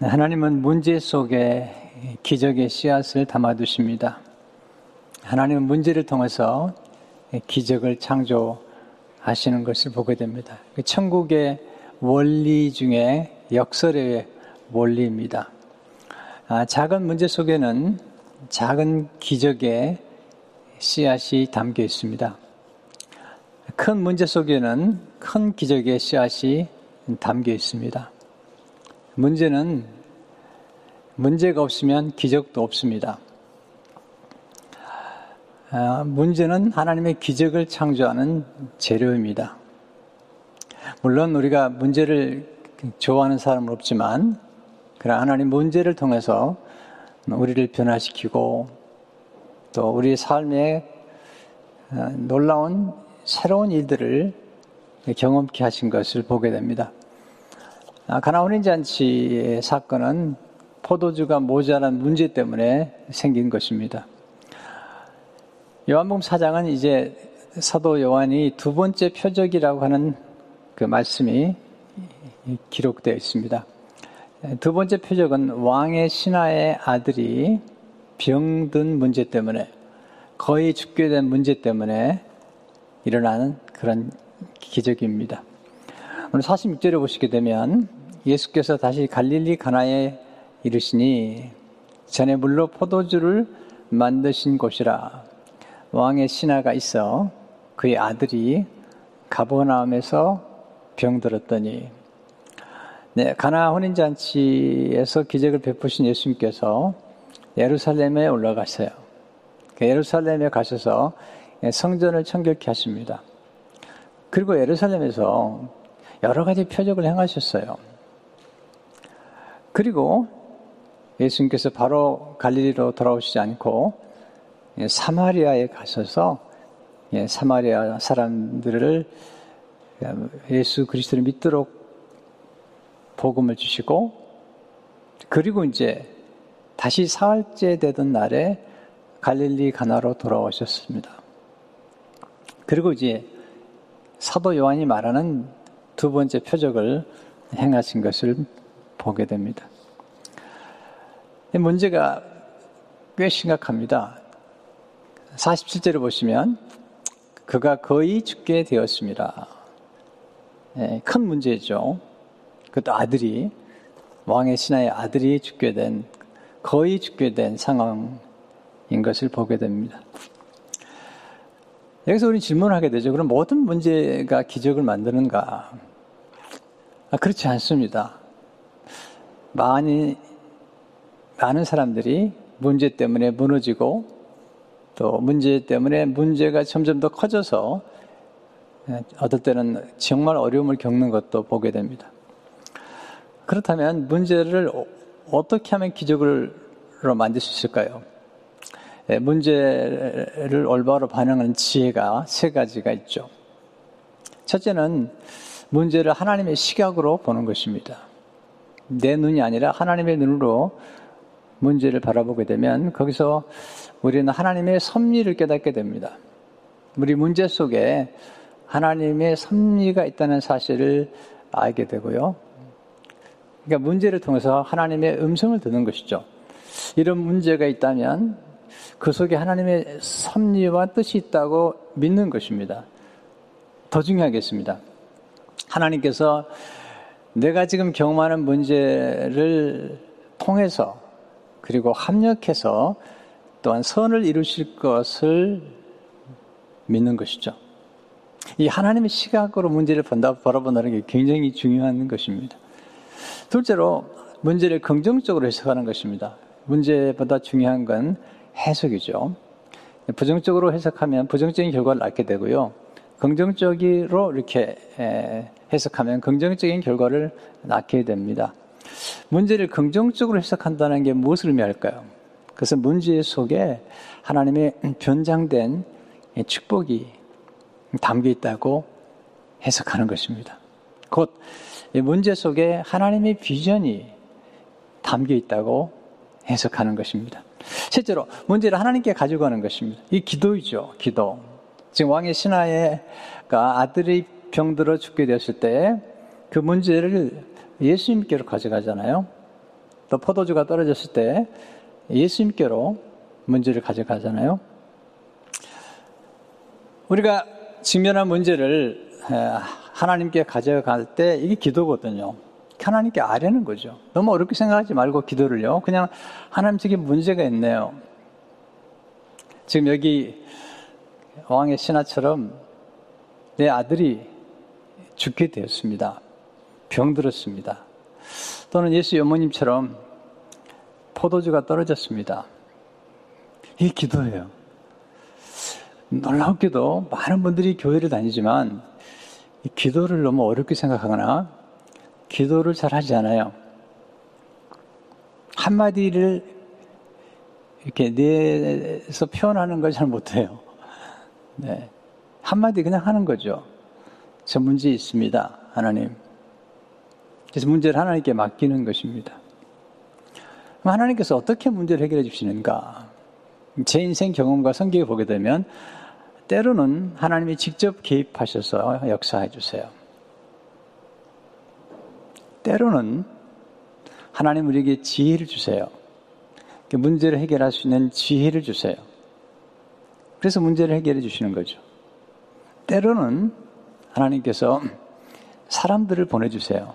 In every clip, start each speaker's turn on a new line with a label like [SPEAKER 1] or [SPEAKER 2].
[SPEAKER 1] 하나님은 문제 속에 기적의 씨앗을 담아두십니다. 하나님은 문제를 통해서 기적을 창조하시는 것을 보게 됩니다. 그 천국의 원리 중에 역설의 원리입니다. 아, 작은 문제 속에는 작은 기적의 씨앗이 담겨 있습니다. 큰 문제 속에는 큰 기적의 씨앗이 담겨 있습니다. 문제는 문제가 없으면 기적도 없습니다. 아, 문제는 하나님의 기적을 창조하는 재료입니다. 물론 우리가 문제를 좋아하는 사람은 없지만, 그러나 하나님 문제를 통해서 우리를 변화시키고 또 우리의 삶에 아, 놀라운 새로운 일들을 경험케 하신 것을 보게 됩니다. 아, 가나혼인 잔치의 사건은 포도주가 모자란 문제 때문에 생긴 것입니다. 요한복음 사장은 이제 사도 요한이 두 번째 표적이라고 하는 그 말씀이 기록되어 있습니다. 두 번째 표적은 왕의 신하의 아들이 병든 문제 때문에 거의 죽게 된 문제 때문에 일어나는 그런 기적입니다. 오늘 46절에 보시게 되면 예수께서 다시 갈릴리 가나에 이르시니 전에 물로 포도주를 만드신 곳이라 왕의 신하가 있어 그의 아들이 가버나움에서 병들었더니 네, 가나 혼인잔치에서 기적을 베푸신 예수님께서 예루살렘에 올라가세요. 그 예루살렘에 가셔서 성전을 청결케 하십니다. 그리고 예루살렘에서 여러 가지 표적을 행하셨어요. 그리고 예수님께서 바로 갈릴리로 돌아오시지 않고 사마리아에 가셔서 사마리아 사람들을 예수 그리스도를 믿도록 복음을 주시고 그리고 이제 다시 사흘째 되던 날에 갈릴리 가나로 돌아오셨습니다. 그리고 이제 사도 요한이 말하는 두 번째 표적을 행하신 것을 보게 됩니다. 문제가 꽤 심각합니다. 47절을 보시면 그가 거의 죽게 되었습니다. 네, 큰 문제죠. 그것도 아들이 왕의 신하의 아들이 죽게 된 거의 죽게 된 상황인 것을 보게 됩니다. 여기서 우리 질문을 하게 되죠. 그럼 모든 문제가 기적을 만드는가? 아, 그렇지 않습니다. 많이, 많은 사람들이 문제 때문에 무너지고 또 문제 때문에 문제가 점점 더 커져서 어떨 때는 정말 어려움을 겪는 것도 보게 됩니다. 그렇다면 문제를 어떻게 하면 기적으로 만들 수 있을까요? 예, 문제를 올바로 반응하는 지혜가 세 가지가 있죠. 첫째는 문제를 하나님의 시각으로 보는 것입니다. 내 눈이 아니라 하나님의 눈으로 문제를 바라보게 되면 거기서 우리는 하나님의 섭리를 깨닫게 됩니다. 우리 문제 속에 하나님의 섭리가 있다는 사실을 알게 되고요. 그러니까 문제를 통해서 하나님의 음성을 듣는 것이죠. 이런 문제가 있다면 그 속에 하나님의 섭리와 뜻이 있다고 믿는 것입니다. 더 중요하겠습니다. 하나님께서 내가 지금 경험하는 문제를 통해서 그리고 합력해서 또한 선을 이루실 것을 믿는 것이죠. 이 하나님의 시각으로 문제를 본다, 바라본다는 게 굉장히 중요한 것입니다. 둘째로 문제를 긍정적으로 해석하는 것입니다. 문제보다 중요한 건 해석이죠. 부정적으로 해석하면 부정적인 결과를 낳게 되고요. 긍정적으로 이렇게 해석하면 긍정적인 결과를 낳게 됩니다. 문제를 긍정적으로 해석한다는 게 무엇을 의미할까요? 그것은 문제 속에 하나님의 변장된 축복이 담겨 있다고 해석하는 것입니다. 곧 문제 속에 하나님의 비전이 담겨 있다고 해석하는 것입니다. 실제로 문제를 하나님께 가지고 가는 것입니다. 이 기도이죠, 기도. 지금 왕의 신하가 아들이 병들어 죽게 되었을 때 그 문제를 예수님께로 가져가잖아요. 또 포도주가 떨어졌을 때 예수님께로 문제를 가져가잖아요. 우리가 직면한 문제를 하나님께 가져갈 때 이게 기도거든요. 하나님께 아뢰는 거죠. 너무 어렵게 생각하지 말고 기도를요. 그냥 하나님 저게 문제가 있네요. 지금 여기 왕의 신하처럼 내 아들이 죽게 되었습니다. 병들었습니다. 또는 예수 어머님처럼 포도주가 떨어졌습니다. 이 기도예요. 놀랍게도 많은 분들이 교회를 다니지만 기도를 너무 어렵게 생각하거나 기도를 잘 하지 않아요. 한마디를 이렇게 내서 표현하는 걸 잘 못해요. 네. 한마디 그냥 하는 거죠. 저 문제 있습니다. 하나님. 그래서 문제를 하나님께 맡기는 것입니다. 하나님께서 어떻게 문제를 해결해 주시는가? 제 인생 경험과 성경에 보게 되면 때로는 하나님이 직접 개입하셔서 역사해 주세요. 때로는 하나님 우리에게 지혜를 주세요. 문제를 해결할 수 있는 지혜를 주세요. 그래서 문제를 해결해 주시는 거죠. 때로는 하나님께서 사람들을 보내주세요.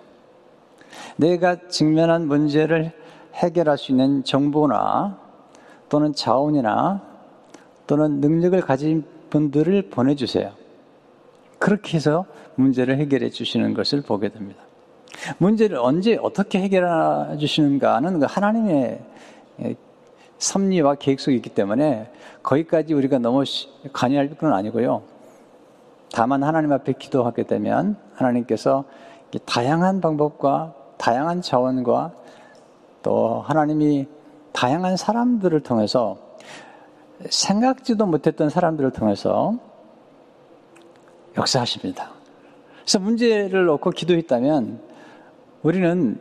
[SPEAKER 1] 내가 직면한 문제를 해결할 수 있는 정보나 또는 자원이나 또는 능력을 가진 분들을 보내주세요. 그렇게 해서 문제를 해결해 주시는 것을 보게 됩니다. 문제를 언제 어떻게 해결해 주시는가는 그 하나님의 섭리와 계획 속에 있기 때문에 거기까지 우리가 너무 관여할 건 아니고요. 다만 하나님 앞에 기도하게 되면 하나님께서 다양한 방법과 다양한 자원과 또 하나님이 다양한 사람들을 통해서 생각지도 못했던 사람들을 통해서 역사하십니다. 그래서 문제를 놓고 기도했다면 우리는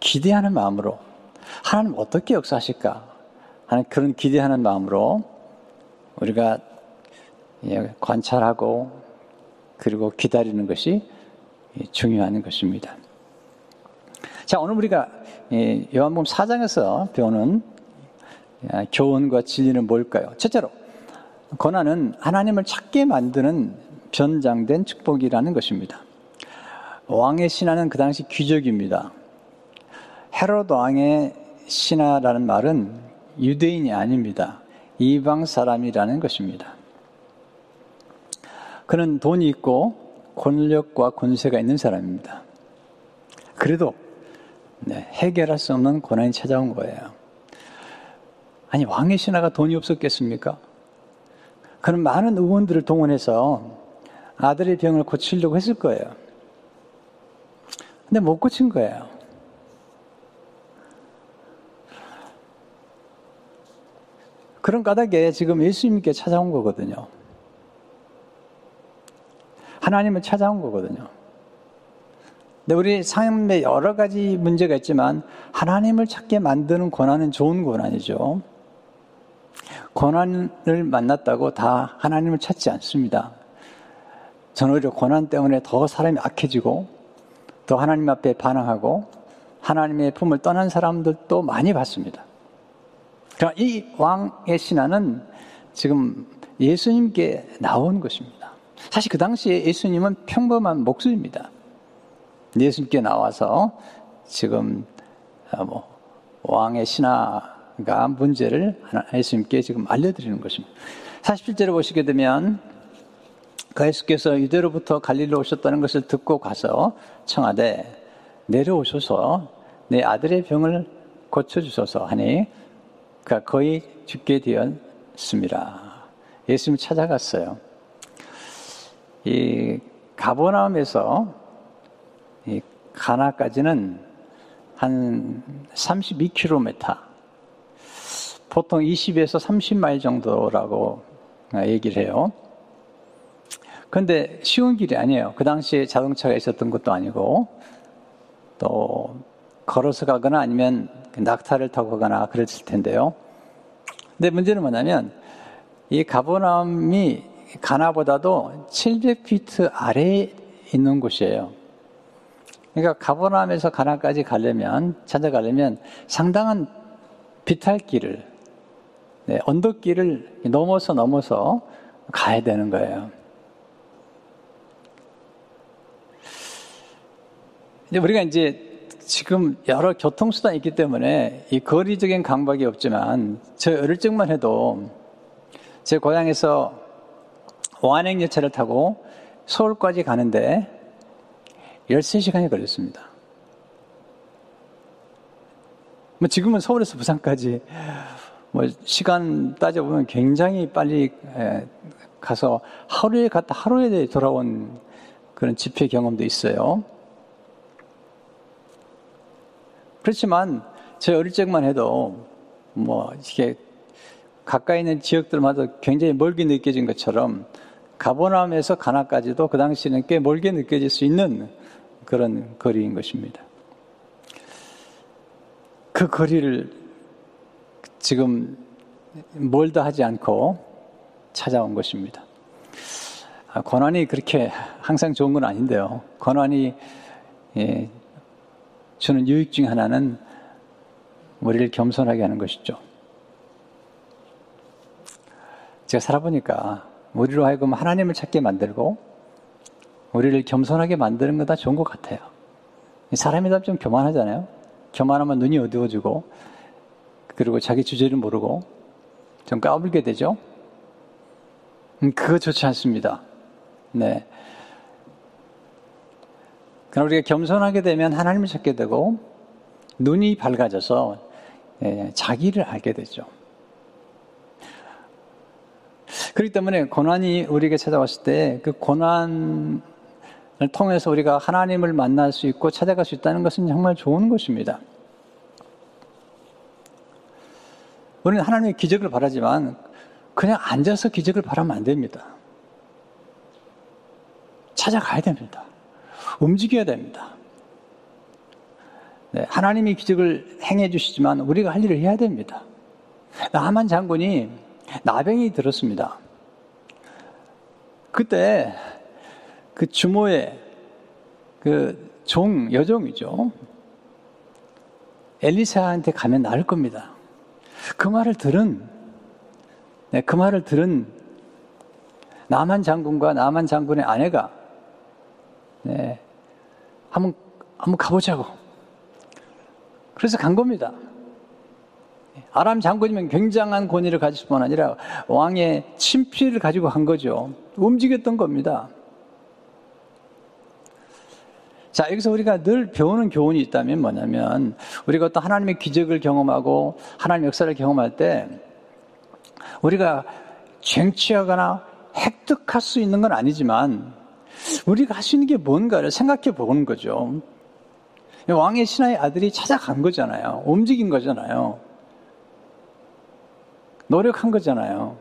[SPEAKER 1] 기대하는 마음으로 하나님 어떻게 역사하실까 하는 그런 기대하는 마음으로 우리가 예, 관찰하고 그리고 기다리는 것이 중요한 것입니다. 자, 오늘 우리가 요한복음 4장에서 배우는 교훈과 진리는 뭘까요? 첫째로 고난은 하나님을 찾게 만드는 변장된 축복이라는 것입니다. 왕의 신하는 그 당시 귀족입니다. 헤롯 왕의 신하라는 말은 유대인이 아닙니다. 이방 사람이라는 것입니다. 그는 돈이 있고 권력과 권세가 있는 사람입니다. 그래도 네, 해결할 수 없는 고난이 찾아온 거예요. 아니 왕의 신하가 돈이 없었겠습니까? 그는 많은 의원들을 동원해서 아들의 병을 고치려고 했을 거예요. 근데 못 고친 거예요. 그런 까닭에 지금 예수님께 찾아온 거거든요. 하나님을 찾아온 거거든요. 근데 우리 삶에 여러 가지 문제가 있지만 하나님을 찾게 만드는 고난은 좋은 고난이죠. 고난을 만났다고 다 하나님을 찾지 않습니다. 저는 오히려 고난 때문에 더 사람이 악해지고 또 하나님 앞에 반항하고 하나님의 품을 떠난 사람들도 많이 봤습니다. 그러니까 이 왕의 신하는 지금 예수님께 나온 것입니다. 사실 그 당시에 예수님은 평범한 목수입니다. 예수님께 나와서 지금 어, 뭐 왕의 신하가 문제를 예수님께 지금 알려드리는 것입니다. 47절을 보시게 되면 그 예수께서 유대로부터 갈릴로 오셨다는 것을 듣고 가서 청하되 내려오셔서 내 아들의 병을 고쳐주소서 하니 그가 거의 죽게 되었습니다. 예수님 찾아갔어요. 이 가보나움에서 이 가나까지는 한 32km, 보통 20에서 30마일 정도라고 얘기를 해요. 그런데 쉬운 길이 아니에요. 그 당시에 자동차가 있었던 것도 아니고, 또 걸어서 가거나 아니면 낙타를 타고 가거나 그랬을 텐데요. 근데 문제는 뭐냐면, 이 가보남이 가나보다도 700피트 아래에 있는 곳이에요. 그러니까 가버나움에서 가나까지 가려면 찾아가려면 상당한 비탈길을 네, 언덕길을 넘어서 넘어서 가야 되는 거예요. 이제 우리가 이제 지금 여러 교통수단이 있기 때문에 이 거리적인 강박이 없지만 저 어릴 적만 해도 제 고향에서 완행 열차를 타고 서울까지 가는데 13시간이 걸렸습니다. 뭐 지금은 서울에서 부산까지 뭐 시간 따져보면 굉장히 빨리 가서 하루에 갔다 하루에 돌아온 그런 집회 경험도 있어요. 그렇지만 제 어릴 적만 해도 뭐 이렇게 가까이 있는 지역들마다 굉장히 멀게 느껴진 것처럼 가보남에서 가나까지도 그 당시에는 꽤 멀게 느껴질 수 있는 그런 거리인 것입니다. 그 거리를 지금 멀다 하지 않고 찾아온 것입니다. 아, 고난이 그렇게 항상 좋은 건 아닌데요. 고난이 예, 주는 유익 중 하나는 우리를 겸손하게 하는 것이죠. 제가 살아보니까 우리로 하여금 하나님을 찾게 만들고 우리를 겸손하게 만드는 거다 좋은 것 같아요. 사람이다 좀 교만하잖아요. 교만하면 눈이 어두워지고 그리고 자기 주제를 모르고 좀 까불게 되죠. 음, 그거 좋지 않습니다. 네. 그러나 우리가 겸손하게 되면 하나님을 찾게 되고 눈이 밝아져서 예, 자기를 알게 되죠. 그렇기 때문에 고난이 우리에게 찾아왔을 때 그 고난을 통해서 우리가 하나님을 만날 수 있고 찾아갈 수 있다는 것은 정말 좋은 것입니다. 우리는 하나님의 기적을 바라지만 그냥 앉아서 기적을 바라면 안 됩니다. 찾아가야 됩니다. 움직여야 됩니다. 네, 하나님이 기적을 행해 주시지만 우리가 할 일을 해야 됩니다. 나만 장군이 나병이 들었습니다. 그때 그 주모의 그 종, 여종이죠. 엘리사한테 가면 나을 겁니다. 그 말을 들은, 네, 그 말을 들은 나만 장군과 나만 장군의 아내가, 네, 한번, 한번 가보자고. 그래서 간 겁니다. 아람 장군이면 굉장한 권위를 가질 뿐 아니라 왕의 친필을 가지고 간 거죠. 움직였던 겁니다. 자, 여기서 우리가 늘 배우는 교훈이 있다면 뭐냐면, 우리가 어떤 하나님의 기적을 경험하고, 하나님 역사를 경험할 때, 우리가 쟁취하거나 획득할 수 있는 건 아니지만, 우리가 할 수 있는 게 뭔가를 생각해 보는 거죠. 왕의 신하의 아들이 찾아간 거잖아요. 움직인 거잖아요. 노력한 거잖아요.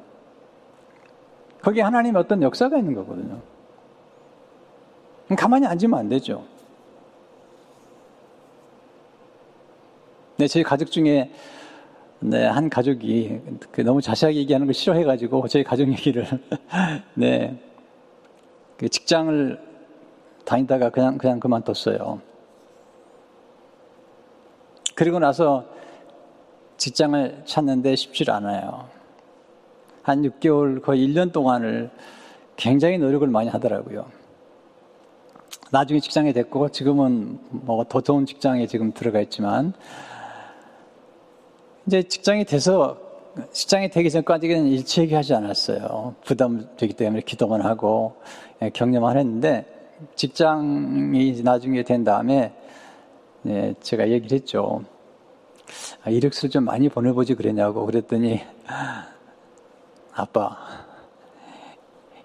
[SPEAKER 1] 거기에 하나님의 어떤 역사가 있는 거거든요. 가만히 앉으면 안 되죠. 네, 저희 가족 중에 네, 한 가족이 그 너무 자세하게 얘기하는 걸 싫어해가지고 저희 가족 얘기를 네, 그 직장을 다니다가 그냥 그냥 그만뒀어요. 그리고 나서 직장을 찾는데 쉽지 않아요. 한 6개월, 거의 1년 동안을 굉장히 노력을 많이 하더라고요. 나중에 직장에 됐고, 지금은 뭐 더 좋은 직장에 지금 들어가 있지만, 이제 직장이 돼서, 직장이 되기 전까지는 일치 얘기하지 않았어요. 부담되기 때문에 기도만 하고, 예, 격려만 했는데, 직장이 나중에 된 다음에, 예, 제가 얘기를 했죠. 아, 이력서를 좀 많이 보내보지 그랬냐고 그랬더니 아빠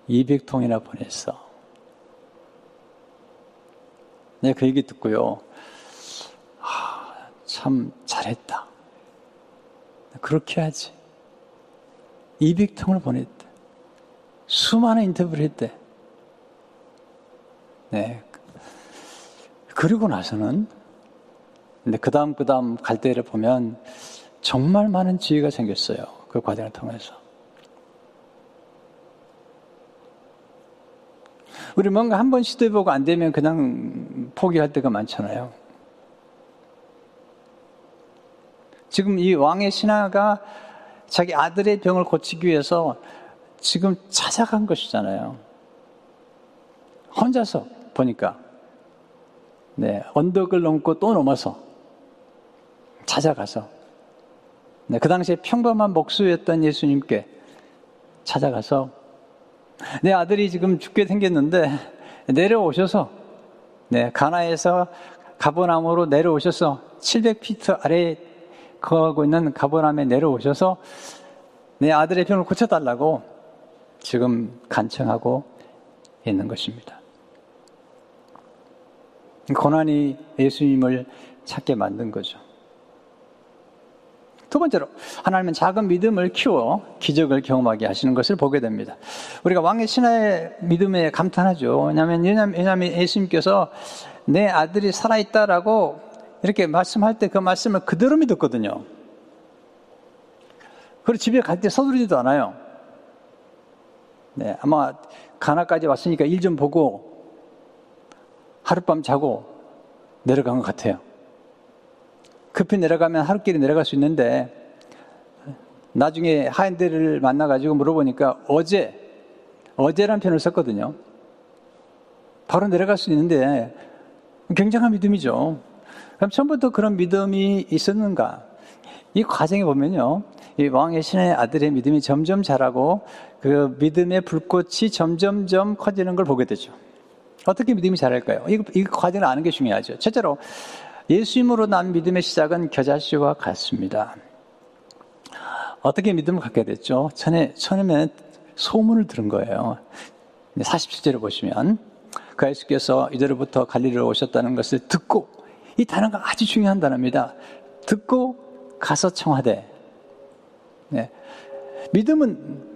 [SPEAKER 1] 200통이나 보냈어. 내가 그 얘기 듣고요. 아, 참 잘했다. 그렇게 하지. 200통을 보냈대. 수많은 인터뷰를 했대. 네. 그리고 나서는 근데 그 다음, 그 다음 갈 때를 보면 정말 많은 지혜가 생겼어요. 그 과정을 통해서. 우리 뭔가 한 번 시도해보고 안 되면 그냥 포기할 때가 많잖아요. 지금 이 왕의 신하가 자기 아들의 병을 고치기 위해서 지금 찾아간 것이잖아요. 혼자서 보니까. 네, 언덕을 넘고 또 넘어서 찾아가서. 네, 그 당시에 평범한 목수였던 예수님께 찾아가서 내 아들이 지금 죽게 생겼는데 내려오셔서 네, 가나에서 가보나무로 내려오셔서 700피트 아래에 거하고 있는 가보남에 내려오셔서 내 아들의 병을 고쳐달라고 지금 간청하고 있는 것입니다. 고난이 예수님을 찾게 만든 거죠. 두 번째로 하나님은 작은 믿음을 키워 기적을 경험하게 하시는 것을 보게 됩니다. 우리가 왕의 신하의 믿음에 감탄하죠. 왜냐하면 왜냐하면 예수님께서 내 아들이 살아있다라고 이렇게 말씀할 때 그 말씀을 그대로 믿었거든요. 그리고 집에 갈 때 서두르지도 않아요. 네, 아마 가나까지 왔으니까 일 좀 보고 하룻밤 자고 내려간 것 같아요. 급히 내려가면 하루끼리 내려갈 수 있는데 나중에 하인들을 만나가지고 물어보니까 어제, 어제란 표현을 썼거든요. 바로 내려갈 수 있는데 굉장한 믿음이죠. 그럼 처음부터 그런 믿음이 있었는가? 이 과정에 보면요. 이 왕의 신의 아들의 믿음이 점점 자라고 그 믿음의 불꽃이 점점점 커지는 걸 보게 되죠. 어떻게 믿음이 자랄까요? 이, 이 과정을 아는 게 중요하죠. 첫째로 예수님으로 난 믿음의 시작은 겨자씨와 같습니다. 어떻게 믿음을 갖게 됐죠? 처음에, 처음에 소문을 들은 거예요. 47절을 보시면 그 예수께서 이대로부터 갈릴리로 오셨다는 것을 듣고 이 단어가 아주 중요한 단어입니다. 듣고 가서 청하되 네. 믿음은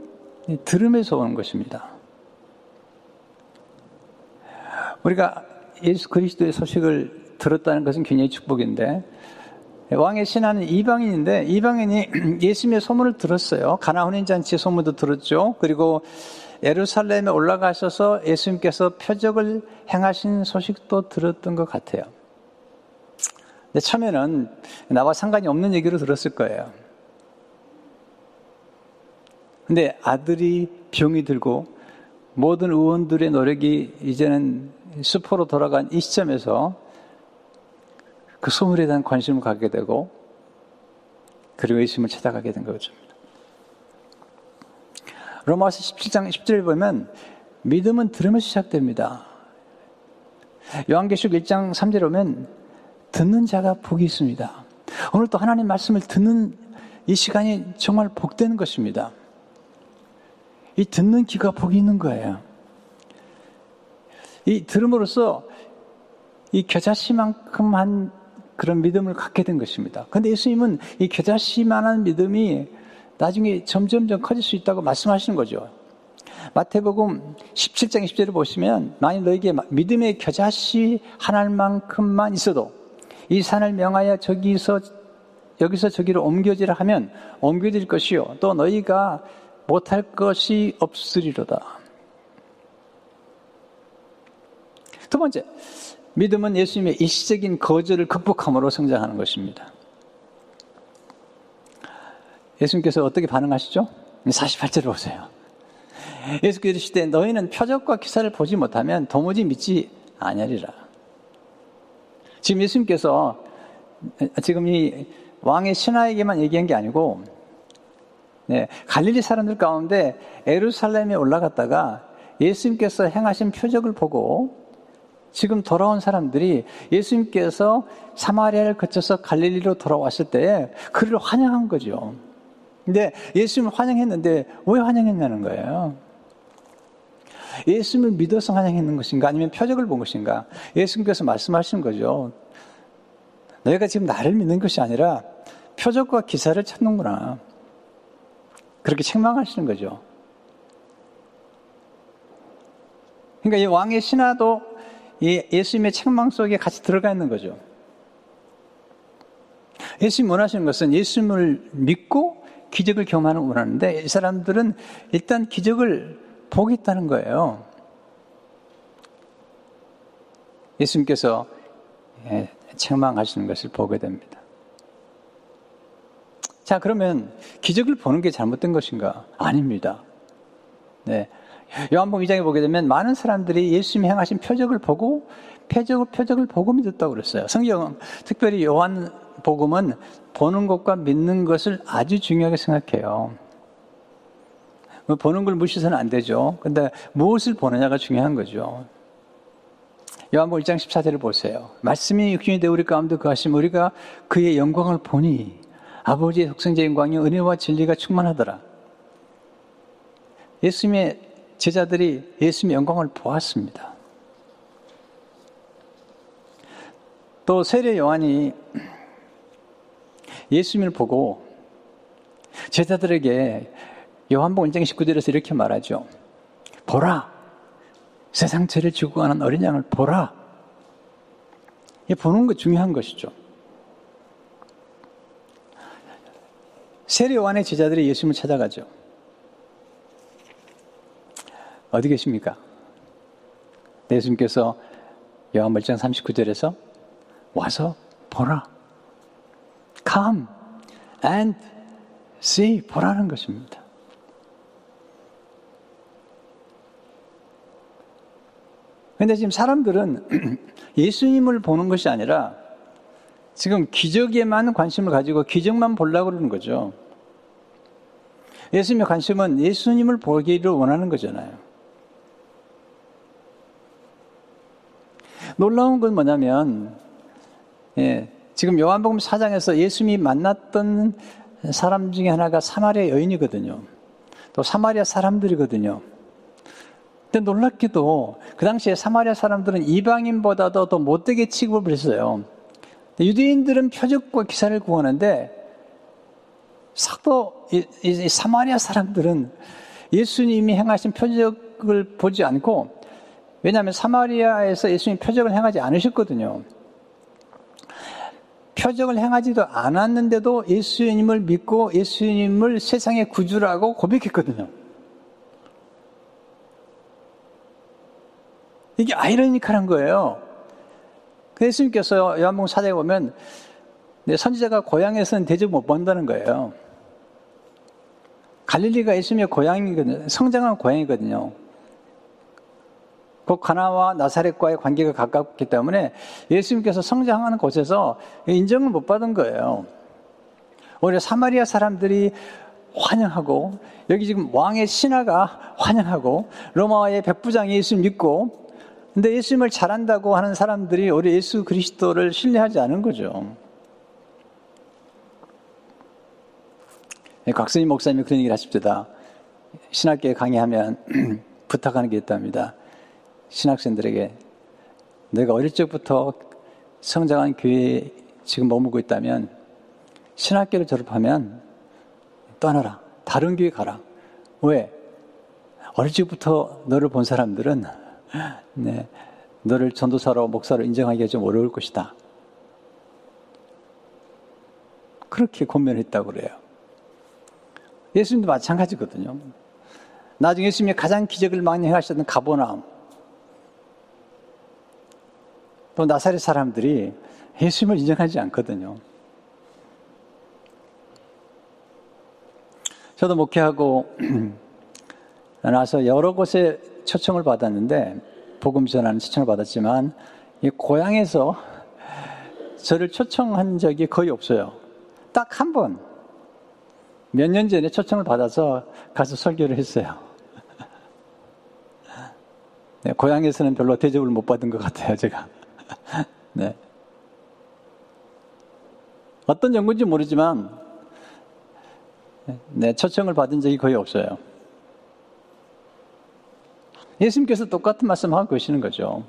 [SPEAKER 1] 들음에서 오는 것입니다. 우리가 예수 그리스도의 소식을 들었다는 것은 굉장히 축복인데 왕의 신하는 이방인인데 이방인이 예수님의 소문을 들었어요. 가나 혼인 잔치의 소문도 들었죠. 그리고 예루살렘에 올라가셔서 예수님께서 표적을 행하신 소식도 들었던 것 같아요. 근데 처음에는 나와 상관이 없는 얘기로 들었을 거예요. 근데 아들이 병이 들고 모든 의원들의 노력이 이제는 수포로 돌아간 이 시점에서 그 소물에 대한 관심을 갖게 되고 그리고 예수님을 찾아가게 된 것입니다. 로마서 17장 10절을 보면 믿음은 들으면서 시작됩니다. 요한계시록 1장 3절에 보면 듣는 자가 복이 있습니다. 오늘 또 하나님 말씀을 듣는 이 시간이 정말 복되는 것입니다. 이 듣는 귀가 복이 있는 거예요. 이 들음으로써 이 겨자씨만큼 한 그런 믿음을 갖게 된 것입니다. 근데 예수님은 이 겨자씨만한 믿음이 나중에 점점점 커질 수 있다고 말씀하시는 거죠. 마태복음 17장 20절을 보시면 만일 너에게 믿음의 겨자씨 하나만큼만 있어도 이 산을 명하여 저기서 여기서 저기로 옮겨지라 하면 옮겨질 것이요 또 너희가 못할 것이 없으리로다. 두 번째 믿음은 예수님의 일시적인 거절을 극복함으로 성장하는 것입니다. 예수님께서 어떻게 반응하시죠? 48절을 보세요. 예수께서 이르시되 너희는 표적과 기사를 보지 못하면 도무지 믿지 아니하리라. 지금 예수님께서 지금 이 왕의 신하에게만 얘기한 게 아니고 네, 갈릴리 사람들 가운데 에루살렘에 올라갔다가 예수님께서 행하신 표적을 보고 지금 돌아온 사람들이 예수님께서 사마리아를 거쳐서 갈릴리로 돌아왔을 때 그를 환영한 거죠. 근데 예수님을 환영했는데 왜 환영했냐는 거예요. 예수님을 믿어서 환영했는 것인가 아니면 표적을 본 것인가? 예수님께서 말씀하시는 거죠. 너희가 지금 나를 믿는 것이 아니라 표적과 기사를 찾는구나. 그렇게 책망하시는 거죠. 그러니까 이 왕의 신하도 예수님의 책망 속에 같이 들어가 있는 거죠. 예수님 원하시는 것은 예수님을 믿고 기적을 경험하는 원하는데 이 사람들은 일단 기적을 보겠다는 거예요. 예수님께서 예, 책망하시는 것을 보게 됩니다. 자, 그러면 기적을 보는 게 잘못된 것인가? 아닙니다. 네. 요한복음 2장에 보게 되면 많은 사람들이 예수님이 행하신 표적을 보고 표적을 표적을 보고 믿었다고 그랬어요. 성경 특별히 요한 복음은 보는 것과 믿는 것을 아주 중요하게 생각해요. 뭐 보는 걸 무시해서는 안 되죠. 근데 무엇을 보느냐가 중요한 거죠. 요한복음 1장 14절을 보세요. 말씀이 육신이 되어 우리 가운데 그하심 우리가 그의 영광을 보니 아버지의 독생자의 영광이 은혜와 진리가 충만하더라. 예수님의 제자들이 예수님의 영광을 보았습니다. 또 세례 요한이 예수님을 보고 제자들에게 요한복음 1장 19절에서 이렇게 말하죠. 보라! 세상 죄를 지고 가는 어린 양을 보라! 이 보는 거 중요한 것이죠. 세례 요한의 제자들이 예수님을 찾아가죠. 어디 계십니까? 예수님께서 요한복장 39절에서 와서 보라. Come and see. 보라는 것입니다. 근데 지금 사람들은 예수님을 보는 것이 아니라 지금 기적에만 관심을 가지고 기적만 보려고 그러는 거죠. 예수님의 관심은 예수님을 보기를 원하는 거잖아요. 놀라운 건 뭐냐면, 예, 지금 요한복음 4장에서 예수님이 만났던 사람 중에 하나가 사마리아 여인이거든요. 또 사마리아 사람들이거든요. 근데 놀랍게도 그 당시에 사마리아 사람들은 이방인보다도 더 못되게 취급을 했어요. 유대인들은 표적과 기사를 구하는데 사도 이, 이 사마리아 사람들은 예수님이 행하신 표적을 보지 않고 왜냐하면 사마리아에서 예수님 표적을 행하지 않으셨거든요. 표적을 행하지도 않았는데도 예수님을 믿고 예수님을 세상의 구주라고 고백했거든요. 이게 아이러니컬한 거예요. 예수님께서 요한복음 4장에 보면 선지자가 고향에서는 대접 못 본다는 거예요. 갈릴리가 예수님의 고향이거든요. 성장한 고향이거든요. 그 가나와 나사렛과의 관계가 가깝기 때문에 예수님께서 성장하는 곳에서 인정을 못 받은 거예요. 오히려 사마리아 사람들이 환영하고 여기 지금 왕의 신하가 환영하고 로마의 백부장이 예수 믿고 근데 예수님을 잘한다고 하는 사람들이 우리 예수 그리스도를 신뢰하지 않은 거죠. 곽선희 목사님이 그런 얘기를 하십니다. 신학교에 강의하면 부탁하는 게 있답니다. 신학생들에게 내가 어릴 적부터 성장한 교회에 지금 머물고 있다면 신학교를 졸업하면 떠나라. 다른 교회 가라. 왜? 어릴 적부터 너를 본 사람들은 네, 너를 전도사로 목사로 인정하기가 좀 어려울 것이다. 그렇게 권면했다고 그래요. 예수님도 마찬가지거든요. 나중에 예수님이 가장 기적을 많이 행하셨던 가보나움. 또 나사렛 사람들이 예수님을 인정하지 않거든요. 저도 목회하고 나서 여러 곳에 초청을 받았는데 복음 전하는 초청을 받았지만 이 고향에서 저를 초청한 적이 거의 없어요. 딱 한 번. 몇 년 전에 초청을 받아서 가서 설교를 했어요. 네, 고향에서는 별로 대접을 못 받은 것 같아요, 제가. 네. 어떤 연구인지 모르지만, 네, 초청을 받은 적이 거의 없어요. 예수님께서 똑같은 말씀 하고 계시는 거죠.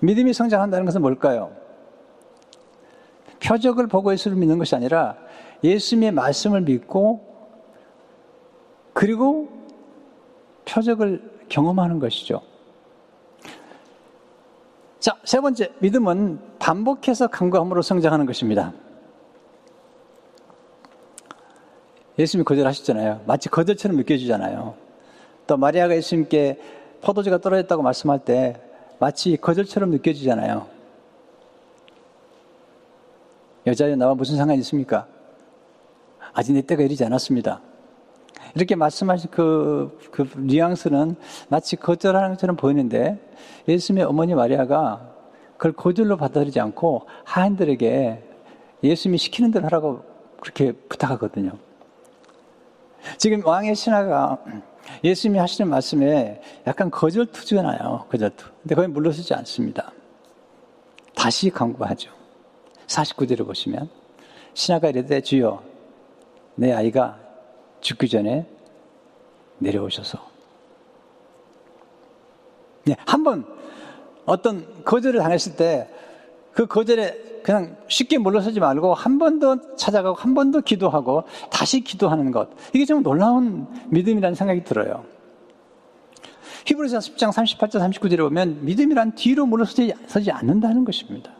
[SPEAKER 1] 믿음이 성장한다는 것은 뭘까요? 표적을 보고 예수를 믿는 것이 아니라 예수님의 말씀을 믿고 그리고 표적을 경험하는 것이죠. 자, 세 번째, 믿음은 반복해서 간구함으로 성장하는 것입니다. 예수님이 거절하셨잖아요. 마치 거절처럼 느껴지잖아요. 또 마리아가 예수님께 포도주가 떨어졌다고 말씀할 때 마치 거절처럼 느껴지잖아요. 여자여 나와 무슨 상관이 있습니까? 아직 내 때가 이르지 않았습니다. 이렇게 말씀하신 그, 그 뉘앙스는 마치 거절하는 것처럼 보이는데 예수님의 어머니 마리아가 그걸 거절로 받아들이지 않고 하인들에게 예수님이 시키는 대로 하라고 그렇게 부탁하거든요. 지금 왕의 신하가 예수님이 하시는 말씀에 약간 거절투지가 나요. 거절투. 근데 거의 물러서지 않습니다. 다시 강구하죠. 49절을 보시면 신하가 이르되 주여 내 아이가 죽기 전에 내려오셔서 네, 한번 어떤 거절을 당했을 때 그 거절에 그냥 쉽게 물러서지 말고 한 번 더 찾아가고 한 번 더 기도하고 다시 기도하는 것. 이게 좀 놀라운 믿음이라는 생각이 들어요. 히브리서 10장 38절 39절에 보면 믿음이란 뒤로 물러서지 않는다는 것입니다.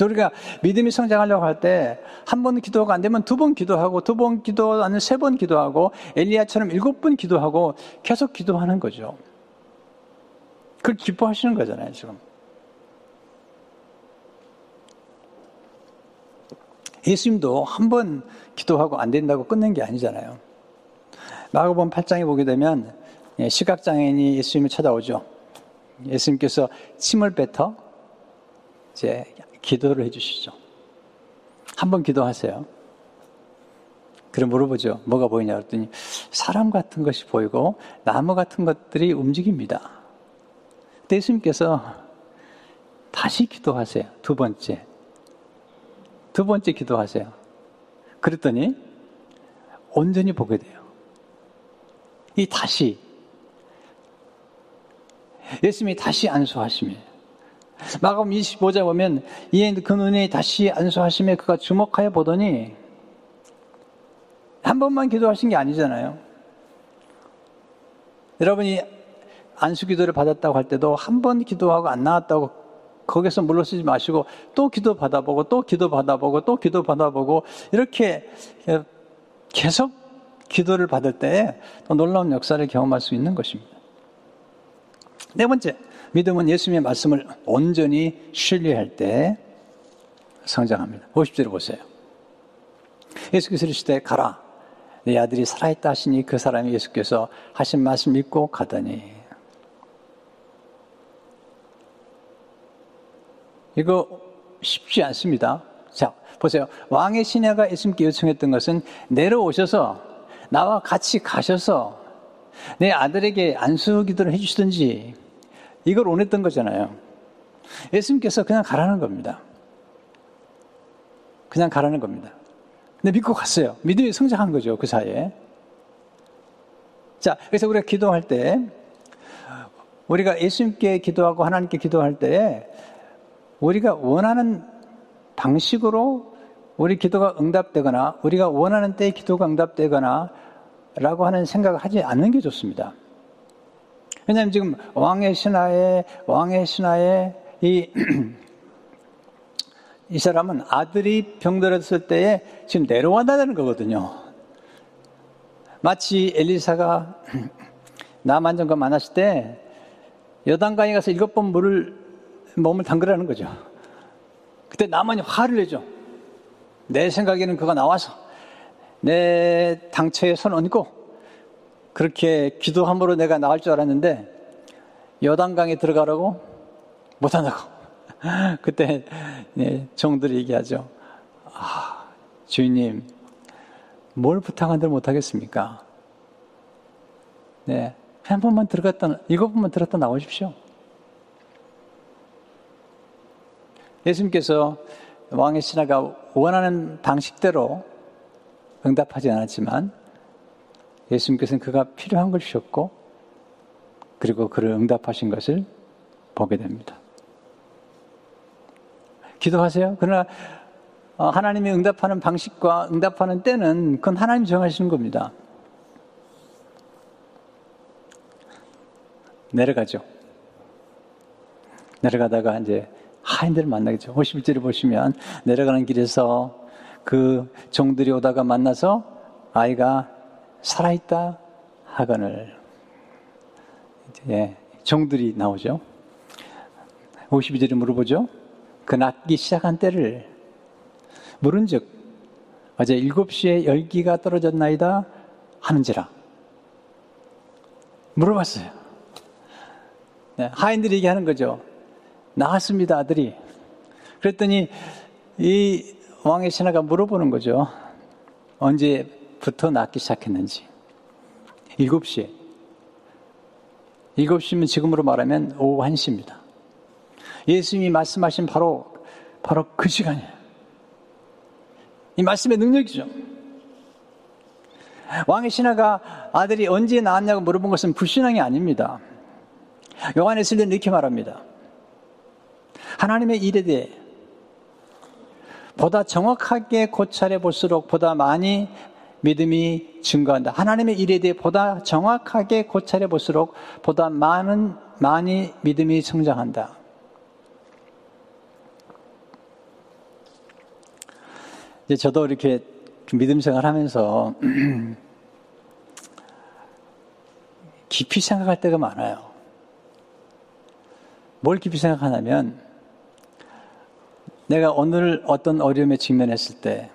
[SPEAKER 1] 우리가 믿음이 성장하려고 할 때 한 번 기도가 안 되면 두 번 기도하고 두 번 기도 아니면 세번 기도하고 엘리야처럼 일곱 번 기도하고 계속 기도하는 거죠. 그걸 기뻐하시는 거잖아요, 지금. 예수님도 한 번 기도하고 안 된다고 끝낸 게 아니잖아요. 마가복음 8장에 보게 되면 예, 시각장애인이 예수님을 찾아오죠. 예수님께서 침을 뱉어 이제 기도를 해주시죠. 한 번 기도하세요. 그럼 물어보죠. 뭐가 보이냐 그랬더니 사람 같은 것이 보이고 나무 같은 것들이 움직입니다. 예수님께서 다시 기도하세요. 두 번째. 두 번째 기도하세요. 그랬더니 온전히 보게 돼요. 이 다시 예수님이 다시 안수하심이에요. 마가음 25장 보면 이에 그 눈이 다시 안수하심에 그가 주목하여 보더니 한 번만 기도하신 게 아니잖아요. 여러분이 안수 기도를 받았다고 할 때도 한 번 기도하고 안 나왔다고 거기서 물러서지 마시고 또 기도 받아보고 또 기도 받아보고 또 기도 받아보고 이렇게 계속 기도를 받을 때 놀라운 역사를 경험할 수 있는 것입니다. 네 번째, 믿음은 예수님의 말씀을 온전히 신뢰할 때 성장합니다. 50절을 보세요. 예수께서 이르시되 가라. 내 아들이 살아있다 하시니 그 사람이 예수께서 하신 말씀 믿고 가더니 이거 쉽지 않습니다. 자, 보세요. 왕의 신하가 예수님께 요청했던 것은 내려오셔서 나와 같이 가셔서 내 아들에게 안수 기도를 해주시든지 이걸 원했던 거잖아요. 예수님께서 그냥 가라는 겁니다. 그냥 가라는 겁니다. 근데 믿고 갔어요. 믿음이 성장한 거죠. 그 사이에. 자, 그래서 우리가 기도할 때 우리가 예수님께 기도하고 하나님께 기도할 때 우리가 원하는 방식으로 우리 기도가 응답되거나 우리가 원하는 때에 기도가 응답되거나 라고 하는 생각을 하지 않는 게 좋습니다. 왜냐하면 지금 왕의 신하에 왕의 신하에 이, 이 사람은 아들이 병들었을 때에 지금 내려와다는 거거든요. 마치 엘리사가 남한정과 만났을 때 여단강에 가서 일곱 번 물을 몸을 담그라는 거죠. 그때 나만이 화를 내죠. 내 생각에는 그가 나와서 내 당처에 손 얹고 그렇게 기도함으로 내가 나올 줄 알았는데 여단강에 들어가라고 못한다고. 그때 네, 종들이 얘기하죠. 아, 주인님, 뭘 부탁한들 못하겠습니까? 네, 한 번만 들어갔다, 번만 들어갔다 나오십시오. 예수님께서 왕의 신하가 원하는 방식대로 응답하지 않았지만 예수님께서는 그가 필요한 걸 주셨고 그리고 그를 응답하신 것을 보게 됩니다. 기도하세요. 그러나 어, 하나님이 응답하는 방식과 응답하는 때는 그건 하나님 정하시는 겁니다. 내려가죠. 내려가다가 이제 하인들을 만나겠죠. 51절을 보시면 내려가는 길에서 그 종들이 오다가 만나서 아이가 살아있다 하거늘 예, 종들이 나오죠. 52절에 물어보죠. 그 낫기 시작한 때를 물은 즉 어제 7시에 열기가 떨어졌나이다 하는지라 물어봤어요. 네, 하인들이 얘기하는 거죠. 나왔습니다, 아들이. 그랬더니 이 왕의 신하가 물어보는 거죠. 언제부터 낳기 시작했는지. 7시에. 7시면 지금으로 말하면 오후 1시입니다. 예수님이 말씀하신 바로, 바로 그 시간이에요. 이 말씀의 능력이죠. 왕의 신하가 아들이 언제 낳았냐고 물어본 것은 불신앙이 아닙니다. 요한의 슬리는 이렇게 말합니다. 하나님의 일에 대해 보다 정확하게 고찰해 볼수록 보다 많이 믿음이 증가한다. 하나님의 일에 대해 보다 정확하게 고찰해 볼수록 보다 많은 많이 믿음이 성장한다. 이제 저도 이렇게 믿음 생활 하면서 깊이 생각할 때가 많아요. 뭘 깊이 생각하냐면 내가 오늘 어떤 어려움에 직면했을 때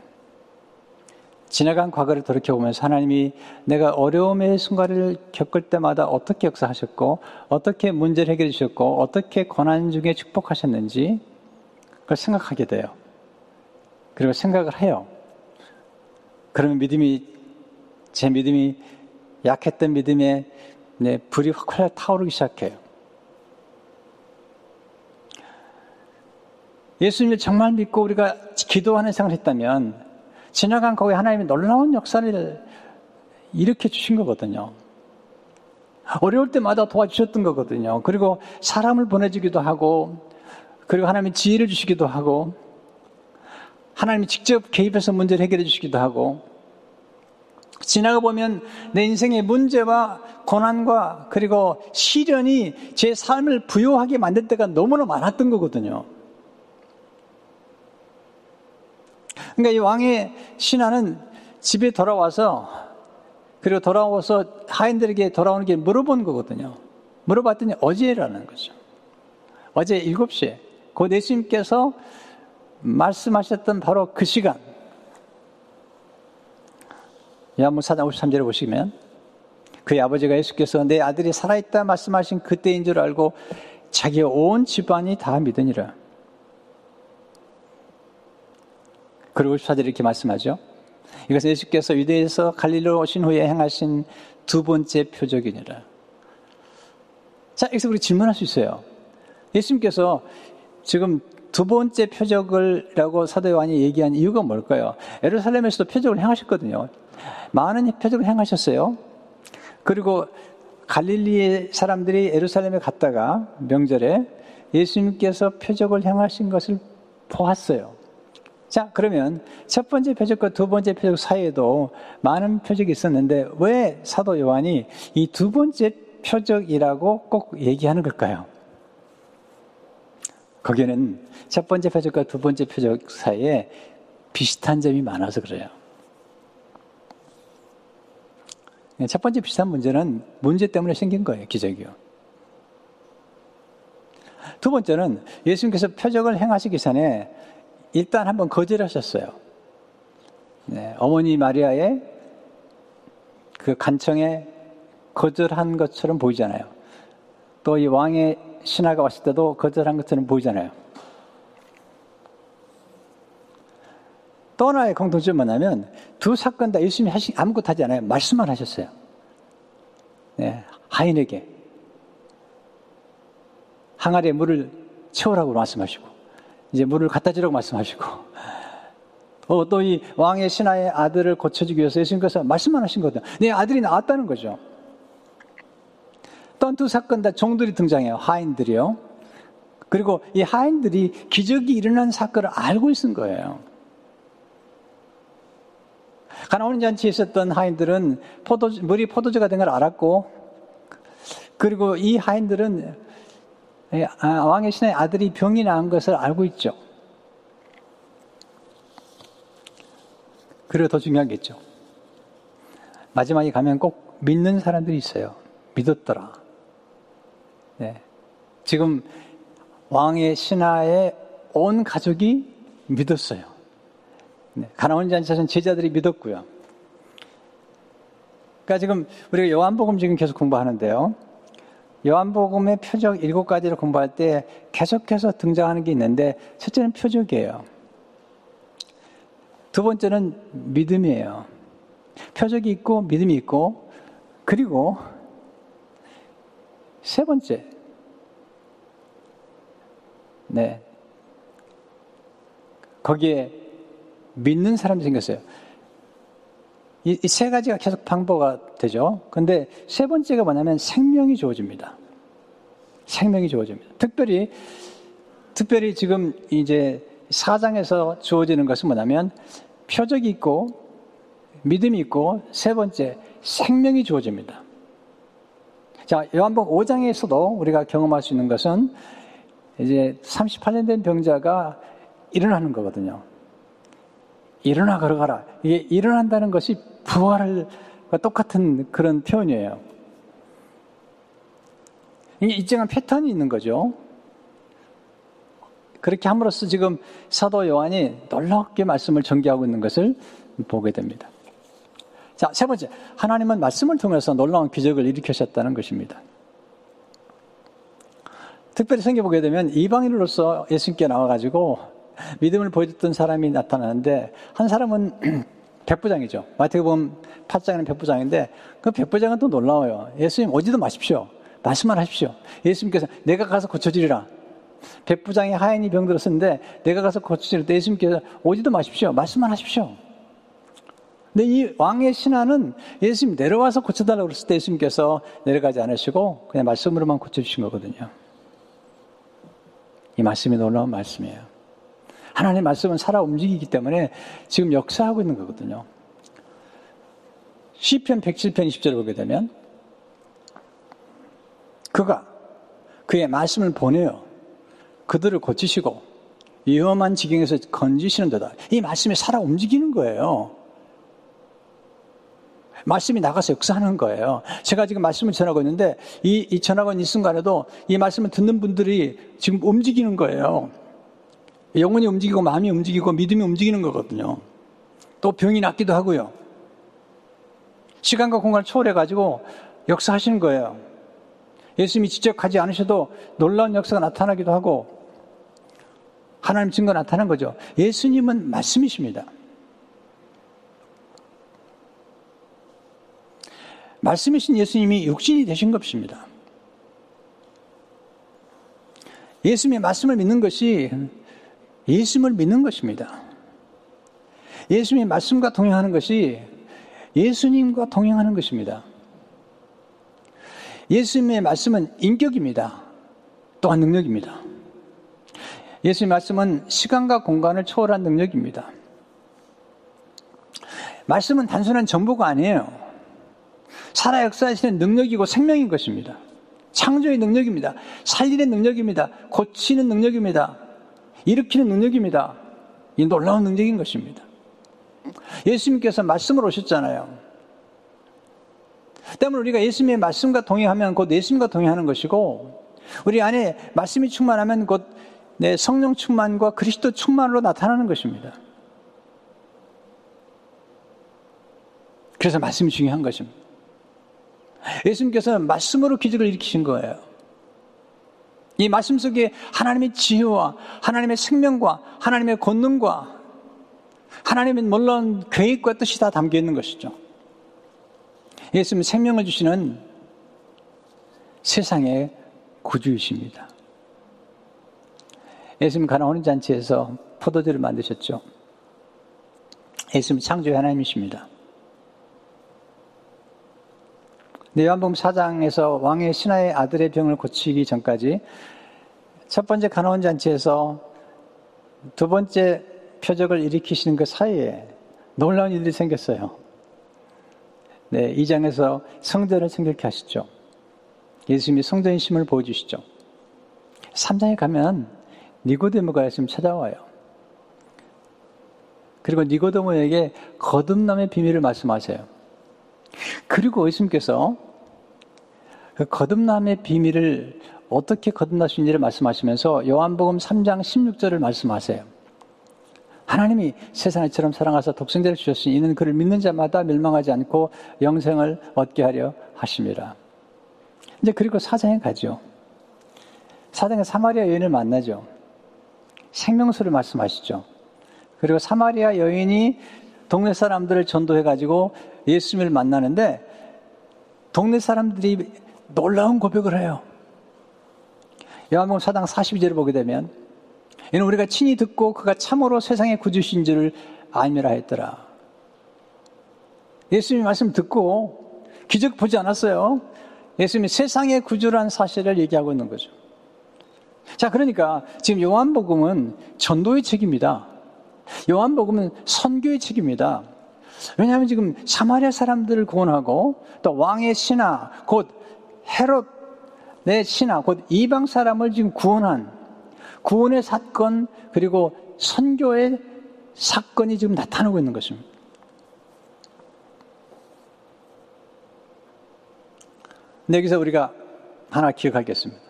[SPEAKER 1] 지나간 과거를 돌이켜보면서 하나님이 내가 어려움의 순간을 겪을 때마다 어떻게 역사하셨고 어떻게 문제를 해결해 주셨고 어떻게 고난 중에 축복하셨는지 그걸 생각하게 돼요. 그리고 생각을 해요. 그러면 믿음이 제 믿음이 약했던 믿음에 네, 불이 확 타오르기 시작해요. 예수님을 정말 믿고 우리가 기도하는 생활을 했다면 지나간 거기에 하나님이 놀라운 역사를 일으켜 주신 거거든요. 어려울 때마다 도와주셨던 거거든요. 그리고 사람을 보내주기도 하고, 그리고 하나님이 지혜를 주시기도 하고, 하나님이 직접 개입해서 문제를 해결해 주시기도 하고, 지나가 보면 내 인생의 문제와 고난과 그리고 시련이 제 삶을 부여하게 만들 때가 너무나 많았던 거거든요. 그러니까 이 왕의 신하는 집에 돌아와서 그리고 돌아와서 하인들에게 돌아오는 게 물어본 거거든요. 물어봤더니 어제라는 거죠. 어제 7시에 곧 예수님께서 말씀하셨던 바로 그 시간. 야무 4장 53절에 보시면 그의 아버지가 예수께서 내 아들이 살아있다 말씀하신 그때인 줄 알고 자기 온 집안이 다 믿으니라. 그리고 14절에 이렇게 말씀하죠. 이것은 예수께서 유대에서 갈릴로 오신 후에 행하신 두 번째 표적이니라. 자, 여기서 우리 질문할 수 있어요. 예수님께서 지금 두 번째 표적을라고 사도 요한이 얘기한 이유가 뭘까요? 에루살렘에서도 표적을 행하셨거든요. 많은 표적을 행하셨어요. 그리고 갈릴리의 사람들이 에루살렘에 갔다가 명절에 예수님께서 표적을 행하신 것을 보았어요. 자, 그러면 첫 번째 표적과 두 번째 표적 사이에도 많은 표적이 있었는데 왜 사도 요한이 이 두 번째 표적이라고 꼭 얘기하는 걸까요? 거기는 첫 번째 표적과 두 번째 표적 사이에 비슷한 점이 많아서 그래요. 첫 번째 비슷한 문제는 문제 때문에 생긴 거예요, 기적이요. 두 번째는 예수님께서 표적을 행하시기 전에 일단 한번 거절하셨어요. 네, 어머니 마리아의 그 간청에 거절한 것처럼 보이잖아요. 또 이 왕의 신하가 왔을 때도 거절한 것처럼 보이잖아요. 또 하나의 공통점이 뭐냐면 두 사건 다 예수님이 하신 아무것도 하지 않아요. 말씀만 하셨어요. 네, 하인에게 항아리에 물을 채우라고 말씀하시고 이제 물을 갖다 주라고 말씀하시고 어, 또 이 왕의 신하의 아들을 고쳐주기 위해서 예수님께서 말씀만 하신 거거든요. 내 아들이 나왔다는 거죠. 또한두 사건 다 종들이 등장해요. 하인들이요. 그리고 이 하인들이 기적이 일어난 사건을 알고 있은 거예요. 가나온 잔치에 있었던 하인들은 포도, 물이 포도주가 된 걸 알았고, 그리고 이 하인들은 왕의 신의 아들이 병이 나은 것을 알고 있죠. 그리고 더 중요한 게 있죠. 마지막에 가면 꼭 믿는 사람들이 있어요. 믿었더라. 네. 지금 왕의 신하의 온 가족이 믿었어요. 네. 가나온 잔치에서는 제자들이 믿었고요. 그러니까 지금 우리가 요한복음 지금 계속 공부하는데요. 요한복음의 표적 일곱 가지를 공부할 때 계속해서 등장하는 게 있는데 첫째는 표적이에요. 두 번째는 믿음이에요. 표적이 있고 믿음이 있고 그리고 세 번째 네 거기에 믿는 사람이 생겼어요. 이 세 가지가 계속 방법가 되죠. 근데 세 번째가 뭐냐면 생명이 주어집니다. 생명이 주어집니다. 특별히 특별히 지금 이제 사장에서 주어지는 것은 뭐냐면 표적이 있고 믿음이 있고 세 번째 생명이 주어집니다. 자, 요한복 5장에서도 우리가 경험할 수 있는 것은 이제 38년 된 병자가 일어나는 거거든요. 일어나 걸어가라. 이게 일어난다는 것이 부활과 똑같은 그런 표현이에요. 이게 일정한 패턴이 있는 거죠. 그렇게 함으로써 지금 사도 요한이 놀랍게 말씀을 전개하고 있는 것을 보게 됩니다. 자, 세 번째. 하나님은 말씀을 통해서 놀라운 기적을 일으키셨다는 것입니다. 특별히 생겨보게 되면 이방인으로서 예수님께 나와가지고 믿음을 보여줬던 사람이 나타나는데 한 사람은 백부장이죠. 마태복음 8장에는 백부장인데 그 백부장은 또 놀라워요. 예수님 오지도 마십시오. 말씀만 하십시오. 예수님께서 내가 가서 고쳐지리라. 백부장이 하얀이 병들었었는데 내가 가서 때 예수님께서 오지도 마십시오. 말씀만 하십시오. 근데 이 왕의 신하는 예수님 내려와서 고쳐달라고 그랬을 때 예수님께서 내려가지 않으시고 그냥 말씀으로만 고쳐주신 거거든요. 이 말씀이 놀라운 말씀이에요. 하나님의 말씀은 살아 움직이기 때문에 지금 역사하고 있는 거거든요. 시편 107편 20절을 보게 되면 그가 그의 말씀을 보내요. 그들을 고치시고 위험한 지경에서 건지시는 데다. 이 말씀이 살아 움직이는 거예요. 말씀이 나가서 역사하는 거예요. 제가 지금 말씀을 전하고 있는데 이, 이 전하고 있는 이 순간에도 이 말씀을 듣는 분들이 지금 움직이는 거예요. 영혼이 움직이고 마음이 움직이고 믿음이 움직이는 거거든요. 또 병이 낫기도 하고요. 시간과 공간을 초월해 가지고 역사하시는 거예요. 예수님이 직접 가지 않으셔도 놀라운 역사가 나타나기도 하고 하나님 증거 나타난 거죠. 예수님은 말씀이십니다. 말씀이신 예수님이 육신이 되신 것입니다. 예수님의 말씀을 믿는 것이 예수님을 믿는 것입니다. 예수님의 말씀과 동행하는 것이 예수님과 동행하는 것입니다. 예수님의 말씀은 인격입니다. 또한 능력입니다. 예수님의 말씀은 시간과 공간을 초월한 능력입니다. 말씀은 단순한 정보가 아니에요. 살아 역사하시는 능력이고 생명인 것입니다. 창조의 능력입니다. 살리는 능력입니다. 고치는 능력입니다. 일으키는 능력입니다. 이 놀라운 능력인 것입니다. 예수님께서 말씀을 오셨잖아요. 때문에 우리가 예수님의 말씀과 동행하면 곧 예수님과 동행하는 것이고 우리 안에 말씀이 충만하면 곧 내 성령 충만과 그리스도 충만으로 나타나는 것입니다. 그래서 말씀이 중요한 것입니다. 예수님께서는 말씀으로 기적을 일으키신 거예요. 이 말씀 속에 하나님의 지혜와 하나님의 생명과 하나님의 권능과 하나님의 물론 계획과 뜻이 다 담겨 있는 것이죠. 예수님은 생명을 주시는 세상의 구주이십니다. 예수님 가나 오는 잔치에서 포도주를 만드셨죠. 예수님 창조의 하나님이십니다. 네, 요한복음 4장에서 왕의 신하의 아들의 병을 고치기 전까지 첫 번째 가나온 잔치에서 두 번째 표적을 일으키시는 그 사이에 놀라운 일들이 생겼어요. 네, 이 장에서 성전을 생각케 하시죠. 예수님이 성전의 심을 보여주시죠. 3장에 가면 니고데모가 예수님 찾아와요. 그리고 니고데모에게 거듭남의 비밀을 말씀하세요. 그리고 예수님께서 그 거듭남의 비밀을 어떻게 거듭날 수 있는지를 말씀하시면서 요한복음 3장 16절을 말씀하세요. 하나님이 세상을 처럼 사랑하사 독생자를 주셨으니 이는 그를 믿는 자마다 멸망하지 않고 영생을 얻게 하려 하심이라. 이제 그리고 사장에 가죠. 사장에 사마리아 여인을 만나죠. 생명수를 말씀하시죠. 그리고 사마리아 여인이 동네 사람들을 전도해가지고 예수님을 만나는데 동네 사람들이 놀라운 고백을 해요. 요한복음 4장 42절을 보게 되면 이는 우리가 친히 듣고 그가 참으로 세상의 구주신 줄을 알미라 했더라. 예수님의 말씀 듣고 기적 보지 않았어요. 예수님이 세상의 구주란 사실을 얘기하고 있는 거죠. 자, 그러니까 지금 요한복음은 전도의 책입니다. 요한복음은 선교의 책입니다. 왜냐하면 지금 사마리아 사람들을 구원하고 또 왕의 신하, 곧 헤롯의 신하, 곧 이방 사람을 지금 구원한 구원의 사건 그리고 선교의 사건이 지금 나타나고 있는 것입니다. 근데 여기서 우리가 하나 기억하겠습니다.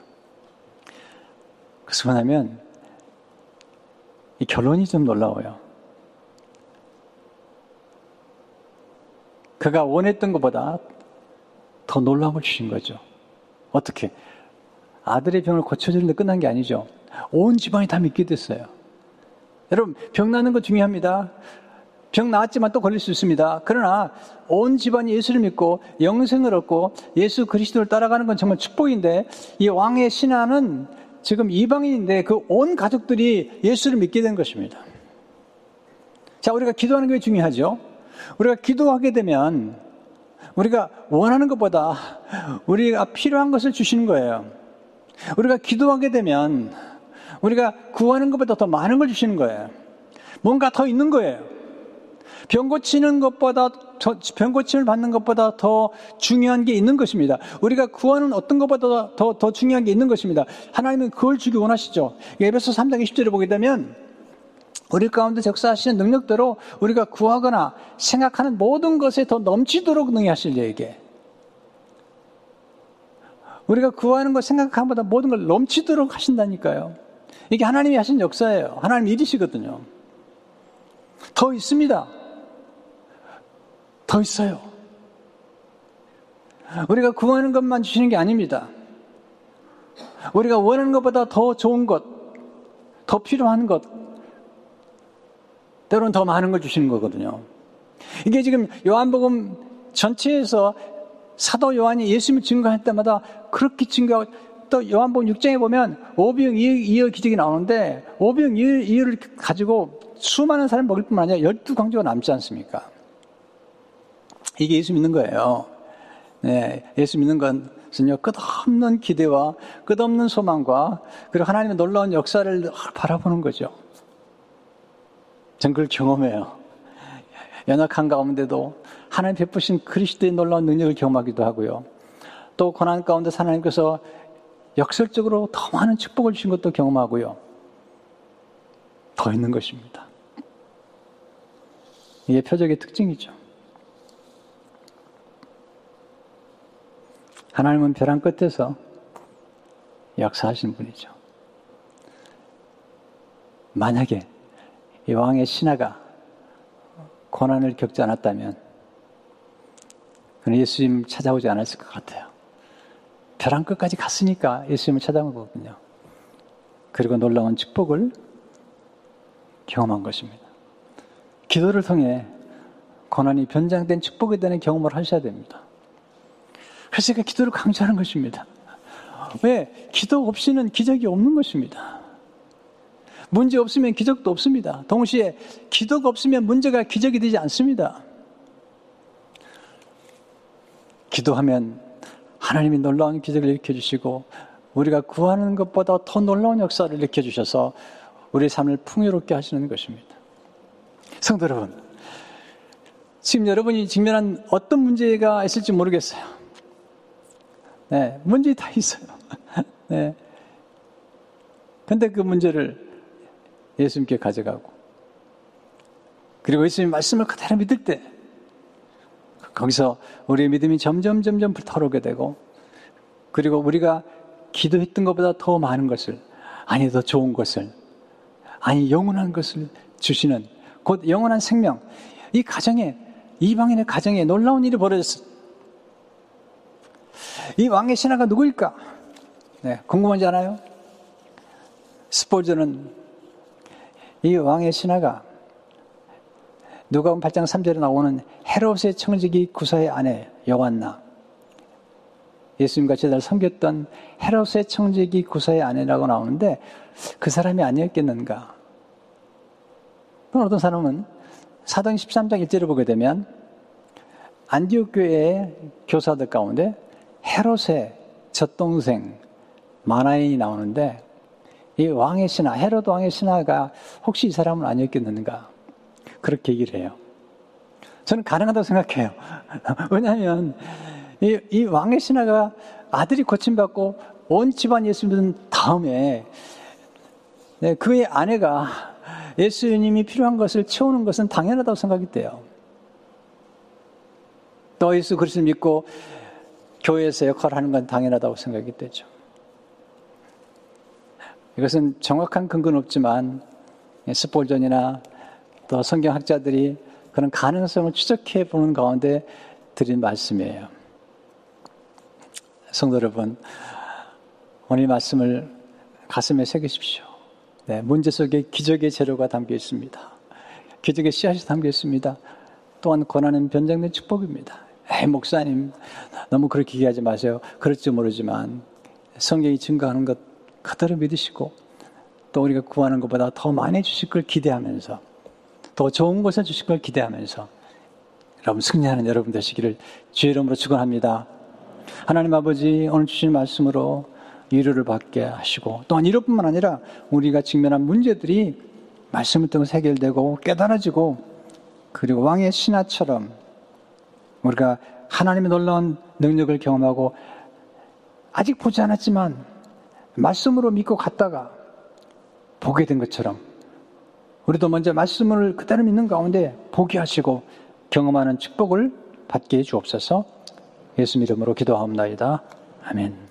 [SPEAKER 1] 그것은 뭐냐면 이 결론이 좀 놀라워요. 그가 원했던 것보다 더 놀라움을 주신 거죠. 어떻게? 아들의 병을 고쳐주는데 끝난 게 아니죠. 온 집안이 다 믿게 됐어요. 여러분, 병 나는 거 중요합니다. 병 나았지만 또 걸릴 수 있습니다. 그러나 온 집안이 예수를 믿고 영생을 얻고 예수 그리스도를 따라가는 건 정말 축복인데 이 왕의 신하는 지금 이방인인데 그 온 가족들이 예수를 믿게 된 것입니다. 자, 우리가 기도하는 게 중요하죠. 우리가 기도하게 되면 우리가 원하는 것보다 우리가 필요한 것을 주시는 거예요. 우리가 기도하게 되면 우리가 구하는 것보다 더 많은 걸 주시는 거예요. 뭔가 더 있는 거예요. 병 고치는 것보다 병 고침을 받는 것보다 더 중요한 게 있는 것입니다. 우리가 구하는 어떤 것보다 더, 더 중요한 게 있는 것입니다. 하나님은 그걸 주기 원하시죠. 에베소 3장 20절을 보게 되면 우리 가운데 적사하시는 능력대로 우리가 구하거나 생각하는 모든 것에 더 넘치도록 능히하실 얘기에 우리가 구하는 것 생각하는 것보다 모든 걸 넘치도록 하신다니까요. 이게 하나님이 하신 역사예요. 하나님 일이시거든요. 더 있습니다. 더 있어요. 우리가 구하는 것만 주시는 게 아닙니다. 우리가 원하는 것보다 더 좋은 것, 더 필요한 것, 때로는 더 많은 걸 주시는 거거든요. 이게 지금 요한복음 전체에서 사도 요한이 예수님을 증거할 때마다 그렇게 증거하고 또 요한복음 6장에 보면 오병 이어 기적이 나오는데 오병 이어를 가지고 수많은 사람을 먹일 뿐만 아니라 열두 강조가 남지 않습니까? 이게 예수 믿는 거예요. 네, 예수 믿는 것은요, 끝없는 기대와 끝없는 소망과 그리고 하나님의 놀라운 역사를 바라보는 거죠. 전 그걸 경험해요. 연약한 가운데도 하나님 베푸신 그리스도의 놀라운 능력을 경험하기도 하고요. 또 고난 가운데 하나님께서 역설적으로 더 많은 축복을 주신 것도 경험하고요. 더 있는 것입니다. 이게 표적의 특징이죠. 하나님은 벼랑 끝에서 역사하시는 분이죠. 만약에 이 왕의 신하가 고난을 겪지 않았다면 그는 예수님 찾아오지 않았을 것 같아요. 벼랑 끝까지 갔으니까 예수님을 찾아온 거거든요. 그리고 놀라운 축복을 경험한 것입니다. 기도를 통해 고난이 변장된 축복에 대한 경험을 하셔야 됩니다. 그래서 제가 기도를 강조하는 것입니다. 왜? 기도 없이는 기적이 없는 것입니다. 문제 없으면 기적도 없습니다. 동시에 기도가 없으면 문제가 기적이 되지 않습니다. 기도하면 하나님이 놀라운 기적을 일으켜 주시고 우리가 구하는 것보다 더 놀라운 역사를 일으켜 주셔서 우리 삶을 풍요롭게 하시는 것입니다. 성도 여러분, 지금 여러분이 직면한 어떤 문제가 있을지 모르겠어요. 네, 문제 다 있어요. 네. 근데 그 문제를 예수님께 가져가고 그리고 예수님 말씀을 그대로 믿을 때 거기서 우리의 믿음이 점점 점점 불타오르게 되고 그리고 우리가 기도했던 것보다 더 많은 것을 아니 더 좋은 것을 아니 영원한 것을 주시는 곧 영원한 생명 이 가정에 이방인의 가정에 놀라운 일이 벌어졌어. 이 왕의 신하가 누구일까? 네, 궁금하지 않아요? 스포즈는 이 왕의 신하가 누가음 8장 3절에 나오는 헤롯의 청지기 구사의 아내 여완나 예수님과 제자를 섬겼던 헤롯의 청지기 구사의 아내라고 나오는데 그 사람이 아니었겠는가? 어떤 사람은 사도행 13장 1절을 보게 되면 안디옥 교회의 교사들 가운데 헤롯의 젖동생 마나인이 나오는데 이 왕의 신하, 헤롯 왕의 신하가 혹시 이 사람은 아니었겠는가? 그렇게 얘기를 해요. 저는 가능하다고 생각해요. 왜냐하면 이, 이 왕의 신하가 아들이 고침받고 온 집안 예수 믿은 다음에 네, 그의 아내가 예수님이 필요한 것을 채우는 것은 당연하다고 생각이 돼요. 또 예수 그리스도 믿고 교회에서 역할을 하는 건 당연하다고 생각이 되죠. 이것은 정확한 근거는 없지만 스폴전이나 또 성경학자들이 그런 가능성을 추적해 보는 가운데 드린 말씀이에요. 성도 여러분, 오늘 말씀을 가슴에 새기십시오. 네, 문제 속에 기적의 재료가 담겨 있습니다. 기적의 씨앗이 담겨 있습니다. 또한 권하는 변장된 축복입니다. 에이, 목사님, 너무 그렇게 얘기하지 마세요. 그럴지 모르지만 성경이 증거하는 것 그대로 믿으시고 또 우리가 구하는 것보다 더 많이 주실 걸 기대하면서 더 좋은 것을 주실 걸 기대하면서 여러분 승리하는 여러분 되시기를 주의 이름으로 축원합니다. 하나님 아버지 오늘 주신 말씀으로 위로를 받게 하시고 또한 이것뿐만 아니라 우리가 직면한 문제들이 말씀을 통해서 해결되고 깨달아지고 그리고 왕의 신하처럼 우리가 하나님의 놀라운 능력을 경험하고 아직 보지 않았지만 말씀으로 믿고 갔다가 보게 된 것처럼 우리도 먼저 말씀을 그대로 믿는 가운데 보게 하시고 경험하는 축복을 받게 해 주옵소서 예수 이름으로 기도하옵나이다. 아멘.